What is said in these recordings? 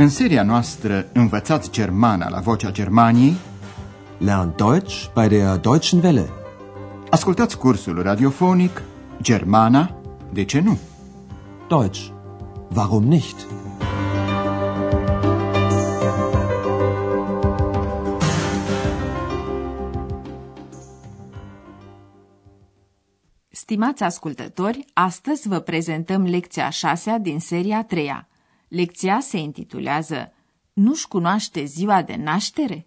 În seria noastră Învățați Germana la Vocea Germaniei Lernt Deutsch bei der Deutschen Welle. Ascultați cursul radiofonic Germana, de ce nu? Deutsch. Warum nicht? Stimați ascultători, astăzi vă prezentăm lecția a șasea din seria a treia. Lecția se intitulează Nu-și cunoaște ziua de naștere?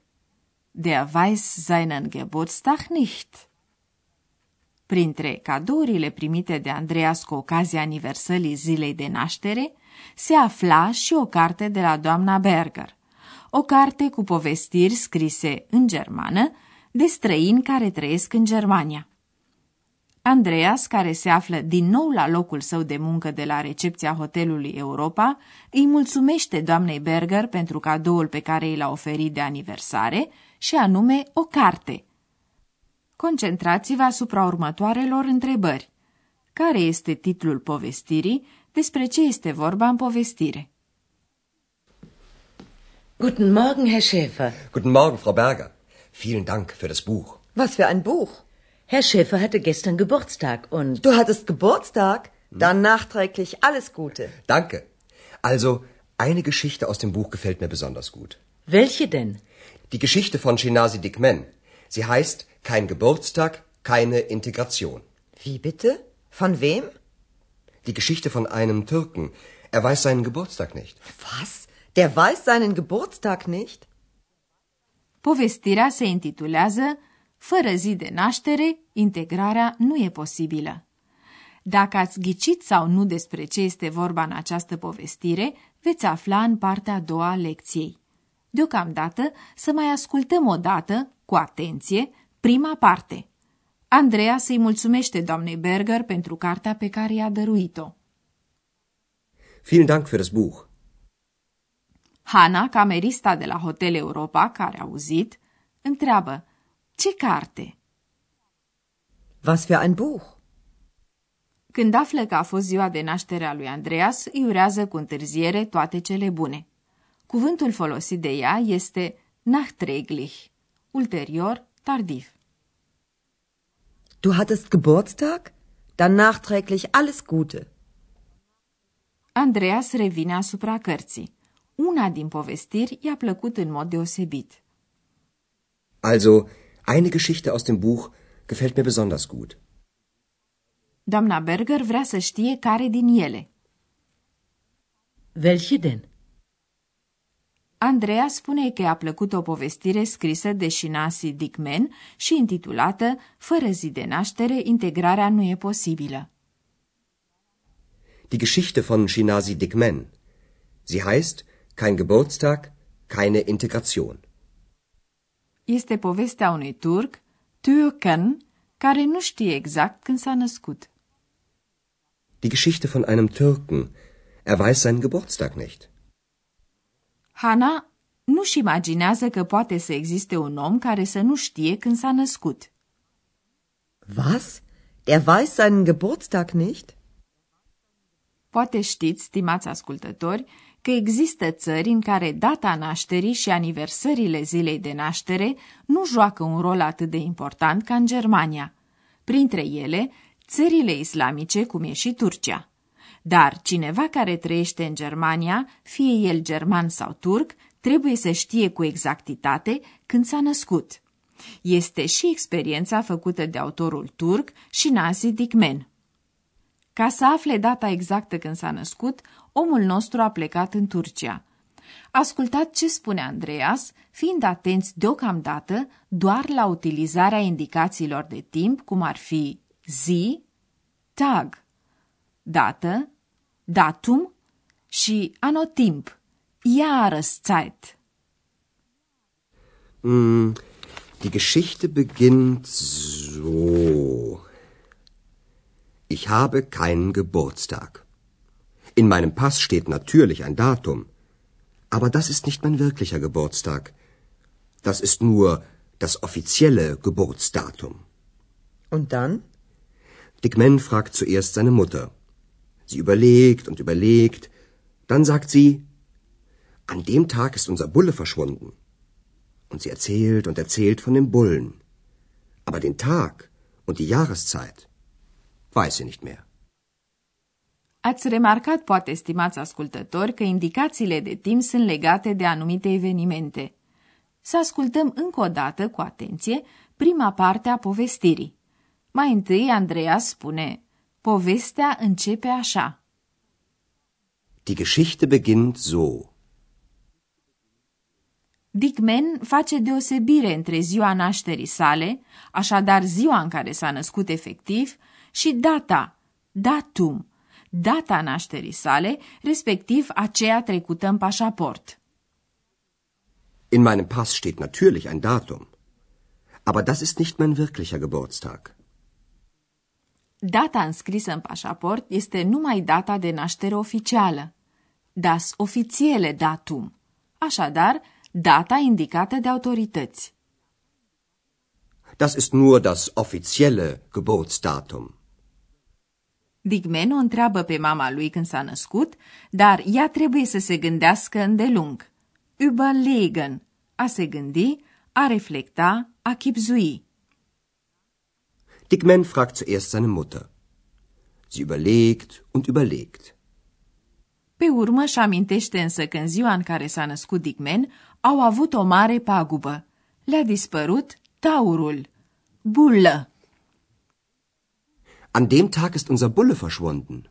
Der weiß seinen Geburtstag nicht. Printre cadourile primite de Andreas cu ocazia aniversării zilei de naștere, se afla și o carte de la doamna Berger. O carte cu povestiri scrise în germană de străini care trăiesc în Germania. Andreas, care se află din nou la locul său de muncă de la recepția hotelului Europa, îi mulțumește doamnei Berger pentru cadoul pe care i l-a oferit de aniversare, și anume o carte. Concentrați-vă asupra următoarelor întrebări. Care este titlul povestirii? Despre ce este vorba în povestire? Guten Morgen, Herr Schäfer. Guten Morgen, Frau Berger. Vielen Dank für das Buch. Was für ein Buch? Herr Schäfer hatte gestern Geburtstag und... Du hattest Geburtstag? Dann nachträglich alles Gute. Danke. Also, eine Geschichte aus dem Buch gefällt mir besonders gut. Welche denn? Die Geschichte von Shinasi Dikmen. Sie heißt Kein Geburtstag, keine Integration. Wie bitte? Von wem? Die Geschichte von einem Türken. Er weiß seinen Geburtstag nicht. Was? Der weiß seinen Geburtstag nicht? Povestirea se intitulează Fără zi de naștere, integrarea nu e posibilă. Dacă ați ghicit sau nu despre ce este vorba în această povestire, veți afla în partea a doua a lecției. Deocamdată să mai ascultăm o dată, cu atenție, prima parte. Andreea să-i mulțumește doamnei Berger pentru cartea pe care i-a dăruit-o. Vielen Dank für das Buch. Hana, camerista de la Hotel Europa, care a auzit, întreabă, ce carte? Was für ein Buch? Când află că a fost ziua de naștere a lui Andreas, îi urează cu întârziere toate cele bune. Cuvântul folosit de ea este nachträglich, ulterior, tardiv. Du hattest Geburtstag? Dann nachträglich alles Gute. Andreas revine asupra cărții. Una din povestiri i-a plăcut în mod deosebit. Also, eine Geschichte aus dem Buch gefällt mir besonders gut. Doamna Berger vrea să știe care din ele. Welche denn? Andreea spune că i-a plăcut o povestire scrisă de Shinasi Dickman și intitulată Fără zi de naștere, integrarea nu e posibilă. Die Geschichte von Shinasi Dikmen. Sie heißt Kein Geburtstag, keine Integration. Este povestea unui turc, Türken, care nu știe exact când s-a născut. Die Geschichte von einem Türken. Er weiß seinen Geburtstag nicht. Hana nu-și imaginează că poate să existe un om care să nu știe când s-a născut. Was? Der weiß seinen Geburtstag nicht? Poate știți, stimați ascultători, că există țări în care data nașterii și aniversările zilei de naștere nu joacă un rol atât de important ca în Germania. Printre ele, țările islamice, cum e și Turcia. Dar cineva care trăiește în Germania, fie el german sau turc, trebuie să știe cu exactitate când s-a născut. Este și experiența făcută de autorul turc și Nazi Dikmen. Ca să afle data exactă când s-a născut, omul nostru a plecat în Turcia. Ascultat ce spune Andreas, fiind atenți deocamdată doar la utilizarea indicațiilor de timp, cum ar fi zi, tag, dată, datum și anotimp, Jahreszeit. Mm, die Geschichte beginnt so. Ich habe keinen Geburtstag. In meinem Pass steht natürlich ein Datum. Aber das ist nicht mein wirklicher Geburtstag. Das ist nur das offizielle Geburtsdatum. Und dann? Dick Man fragt zuerst seine Mutter. Sie überlegt und überlegt. Dann sagt sie, An dem Tag ist unser Bulle verschwunden. Und sie erzählt und erzählt von dem Bullen. Aber den Tag und die Jahreszeit weiß sie nicht mehr. Ați remarcat, poate, stimați ascultători, că indicațiile de timp sunt legate de anumite evenimente. Să ascultăm încă o dată, cu atenție, prima parte a povestirii. Mai întâi, Andreea spune, povestea începe așa. Die Geschichte beginnt so. Dickman face deosebire între ziua nașterii sale, așadar ziua în care s-a născut efectiv, și data, datum, data nașterii sale, respectiv aceea trecută în pașaport. In meinem Pass steht natürlich ein Datum. Aber das ist nicht mein wirklicher Geburtstag. Data înscrisă în pașaport este numai data de naștere oficială, das offizielle Datum, așadar, data indicată de autorități. Das ist nur das offizielle Geburtsdatum. Digmen o întreabă pe mama lui când s-a născut, dar ea trebuie să se gândească îndelung. Überlegen, a se gândi, a reflecta, a chipzui. Dick fragt zuerst seine Mutter. Sie überlegt und überlegt. Pe urmă și amintește însă că în ziua în care s-a născut Dickman au avut o mare pagubă. Le-a dispărut taurul. Bullă. An dem Tag ist unser Bulle verschwunden.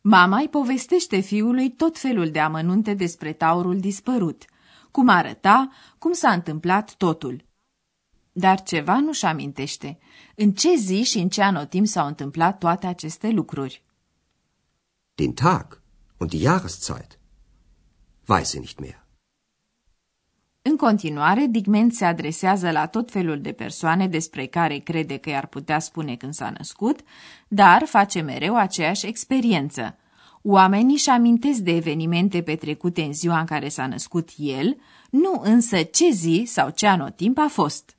Mama îi povestește fiului tot felul de amănunte despre taurul dispărut, cum arăta, cum s-a întâmplat totul. Dar ceva nu-și amintește. În ce zi și în ce anotim s-au întâmplat toate aceste lucruri? Den Tag und die Jahreszeit weiß sie nicht mehr. În continuare, Digment se adresează la tot felul de persoane despre care crede că i-ar putea spune când s-a născut, dar face mereu aceeași experiență. Oamenii își amintesc de evenimente petrecute în ziua în care s-a născut el, nu însă ce zi sau ce anotimp a fost.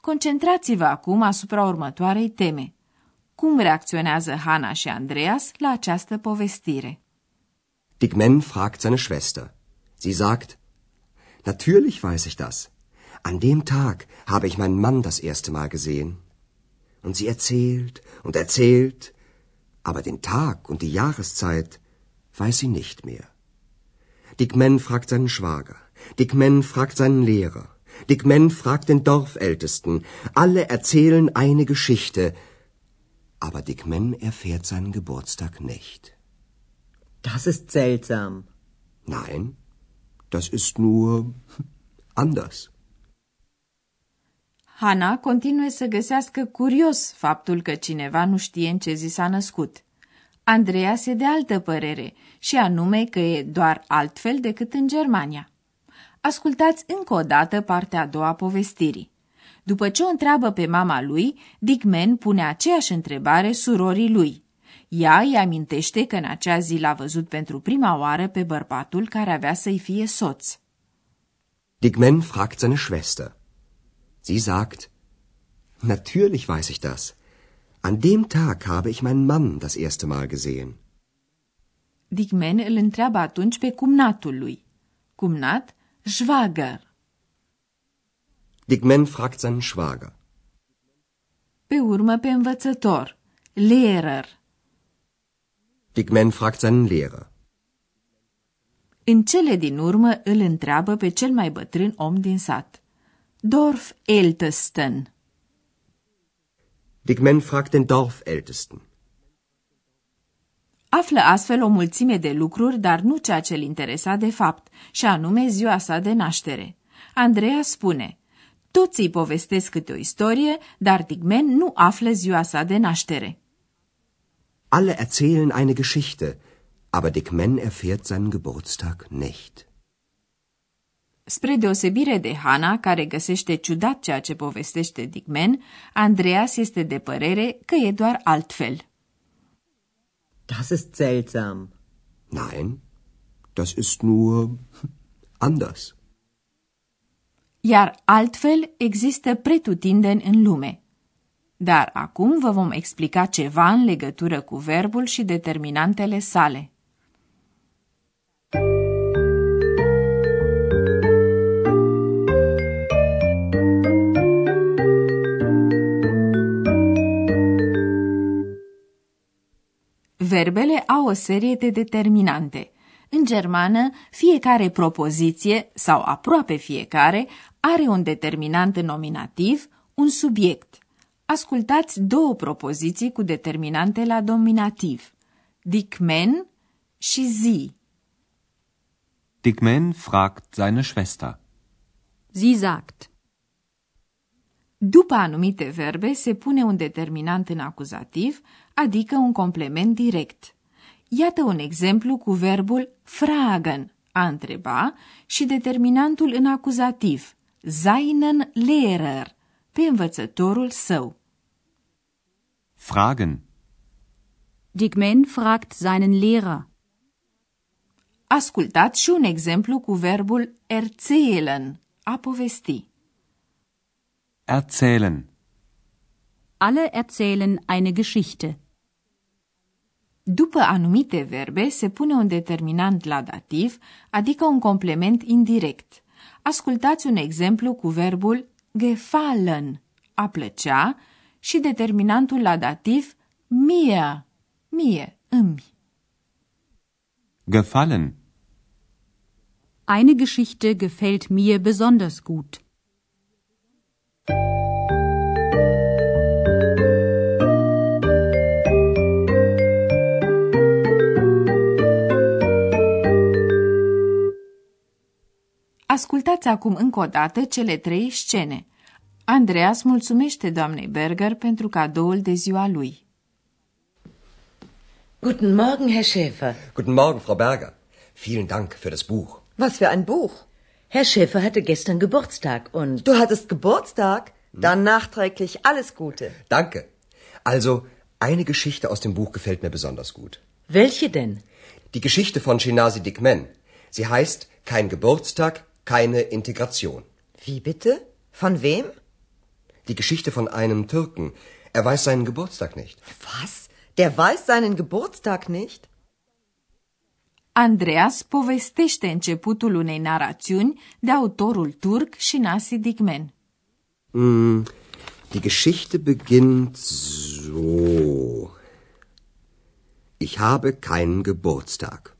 Concentrați-vă acum asupra următoarei teme. Cum reacționează Hanna și Andreas la această povestire? Digmen fragt seine Schwester. Sie sagt, Natürlich weiß ich das. An dem Tag habe ich meinen Mann das erste Mal gesehen. Und sie erzählt und erzählt, aber den Tag und die Jahreszeit weiß sie nicht mehr. Dick Men fragt seinen Schwager, Dick Men fragt seinen Lehrer, Dick Men fragt den Dorfältesten, alle erzählen eine Geschichte, aber Dick Men erfährt seinen Geburtstag nicht. Das ist seltsam. Nein, das ist nur anders. Hana continuă să găsească curios faptul că cineva nu știe în ce zi s-a născut. Andreea se de altă părere, și anume că e doar altfel decât în Germania. Ascultați încă o dată partea a doua a povestirii. După ce o întreabă pe mama lui, Dickman pune aceeași întrebare surorii lui. Ea îi amintește că în acea zi l-a văzut pentru prima oară pe bărbatul care avea să-i fie soț. Digmen fragt seine Schwester. Sie sagt, Natürlich weiß ich das. An dem Tag habe ich meinen Mann das erste Mal gesehen. Digmen îl întreabă atunci pe cumnatul lui. Cumnat, Schwager. Digmen fragt seinen Schwager. Pe urmă pe învățător, Lehrer. Dickman fragt seinen Lehrer. În cele din urmă îl întreabă pe cel mai bătrân om din sat. Dorf Ältesten. Dickman fragt den Dorfältesten. Află astfel o mulțime de lucruri, dar nu ceea ce îl interesa de fapt, și anume ziua sa de naștere. Andreea spune, toți îi povestesc câte o istorie, dar Digmen nu află ziua sa de naștere. Alle erzählen eine Geschichte, aber Dick Men erfährt seinen Geburtstag nicht. Spre deosebire de Hana, care găsește ciudat ceea ce povestește Dickman, Andreas este de părere că e doar altfel. Das ist seltsam. Nein, das ist nur anders. Iar altfel există pretutindeni în lume. Dar acum vă vom explica ceva în legătură cu verbul și determinantele sale. Verbele au o serie de determinante. În germană, fiecare propoziție, sau aproape fiecare, are un determinant nominativ, un subiect. Ascultați două propoziții cu determinante la dominativ. Dicmen și zi. Dickman fragt seine Schwester. Sie sagt. După anumite verbe se pune un determinant în acuzativ, adică un complement direct. Iată un exemplu cu verbul fragen, a întreba, și determinantul în acuzativ, seinen Lehrer, pe învățătorul său. Fragen. Dickman fragt seinen Lehrer. Ascultați și un exemplu cu verbul erzählen, a povesti. Erzählen. Alle erzählen eine Geschichte. După anumite verbe se pune un determinant la dativ, adică un complement indirect. Ascultați un exemplu cu verbul gefallen, a plăcea, și determinantul la dativ mir, mie, îmi. Gefallen. Eine Geschichte gefällt mir besonders gut. Ascultați acum încă o dată cele trei scene. Andreas mulțumește doamnei Berger pentru cadoul de ziua lui. Guten Morgen, Herr Schäfer. Guten Morgen, Frau Berger. Vielen Dank für das Buch. Was für ein Buch? Herr Schäfer hatte gestern Geburtstag und Du hattest Geburtstag? Dann nachträglich alles Gute. Danke. Also, eine Geschichte aus dem Buch gefällt mir besonders gut. welche denn? Die Geschichte von Shinasi Dikmen. Sie heißt Kein Geburtstag, keine Integration. Wie bitte? Von wem? Die Geschichte von einem Türken. Er weiß seinen Geburtstag nicht. Was? Der weiß seinen Geburtstag nicht? Andreas povestește începutul unei narațiuni de autorul turc și Nasi Dikmen. Mm, die Geschichte beginnt so. Ich habe keinen Geburtstag.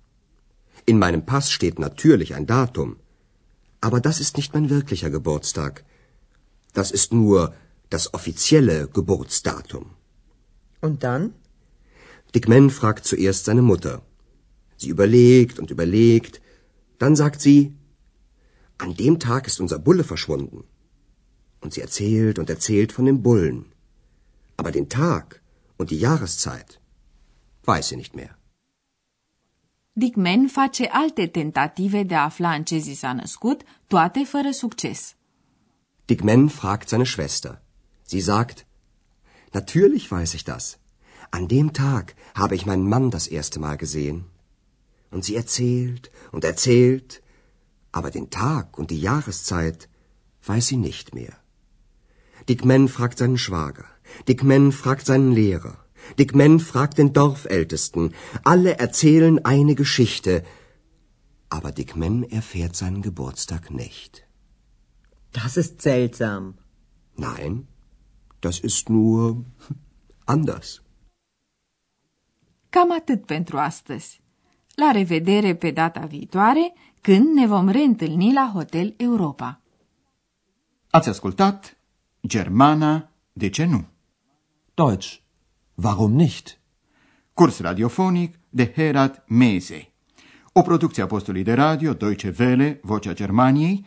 In meinem Pass steht natürlich ein Datum. Aber das ist nicht mein wirklicher Geburtstag. Das ist nur das offizielle Geburtsdatum. Und dann? Dick Man fragt zuerst seine Mutter. Sie überlegt und überlegt. Dann sagt sie, an dem Tag ist unser Bulle verschwunden. Und sie erzählt und erzählt von dem Bullen. Aber den Tag und die Jahreszeit weiß sie nicht mehr. Dikmen face alte tentative de a afla în ce zi s-a născut, toate fără succes. Dick Man fragt seine Schwester. Sie sagt, Natürlich weiß ich das. An dem Tag habe ich meinen Mann das erste Mal gesehen. Und sie erzählt und erzählt, aber den Tag und die Jahreszeit weiß sie nicht mehr. Dick Man fragt seinen Schwager. Dick Man fragt seinen Lehrer. Dick Man fragt den Dorfältesten. Alle erzählen eine Geschichte, aber Dick Man erfährt seinen Geburtstag nicht. Das ist seltsam. Nein, das ist nur anders. Cam atât pentru astăzi. La revedere pe data viitoare, când ne vom reîntâlni la Hotel Europa. Ați ascultat Germana, de ce nu? Deutsch. Warum nicht? Curs radiofonic de Herat Mese. O producție a postului de radio Deutsche Welle, Vocea Germaniei,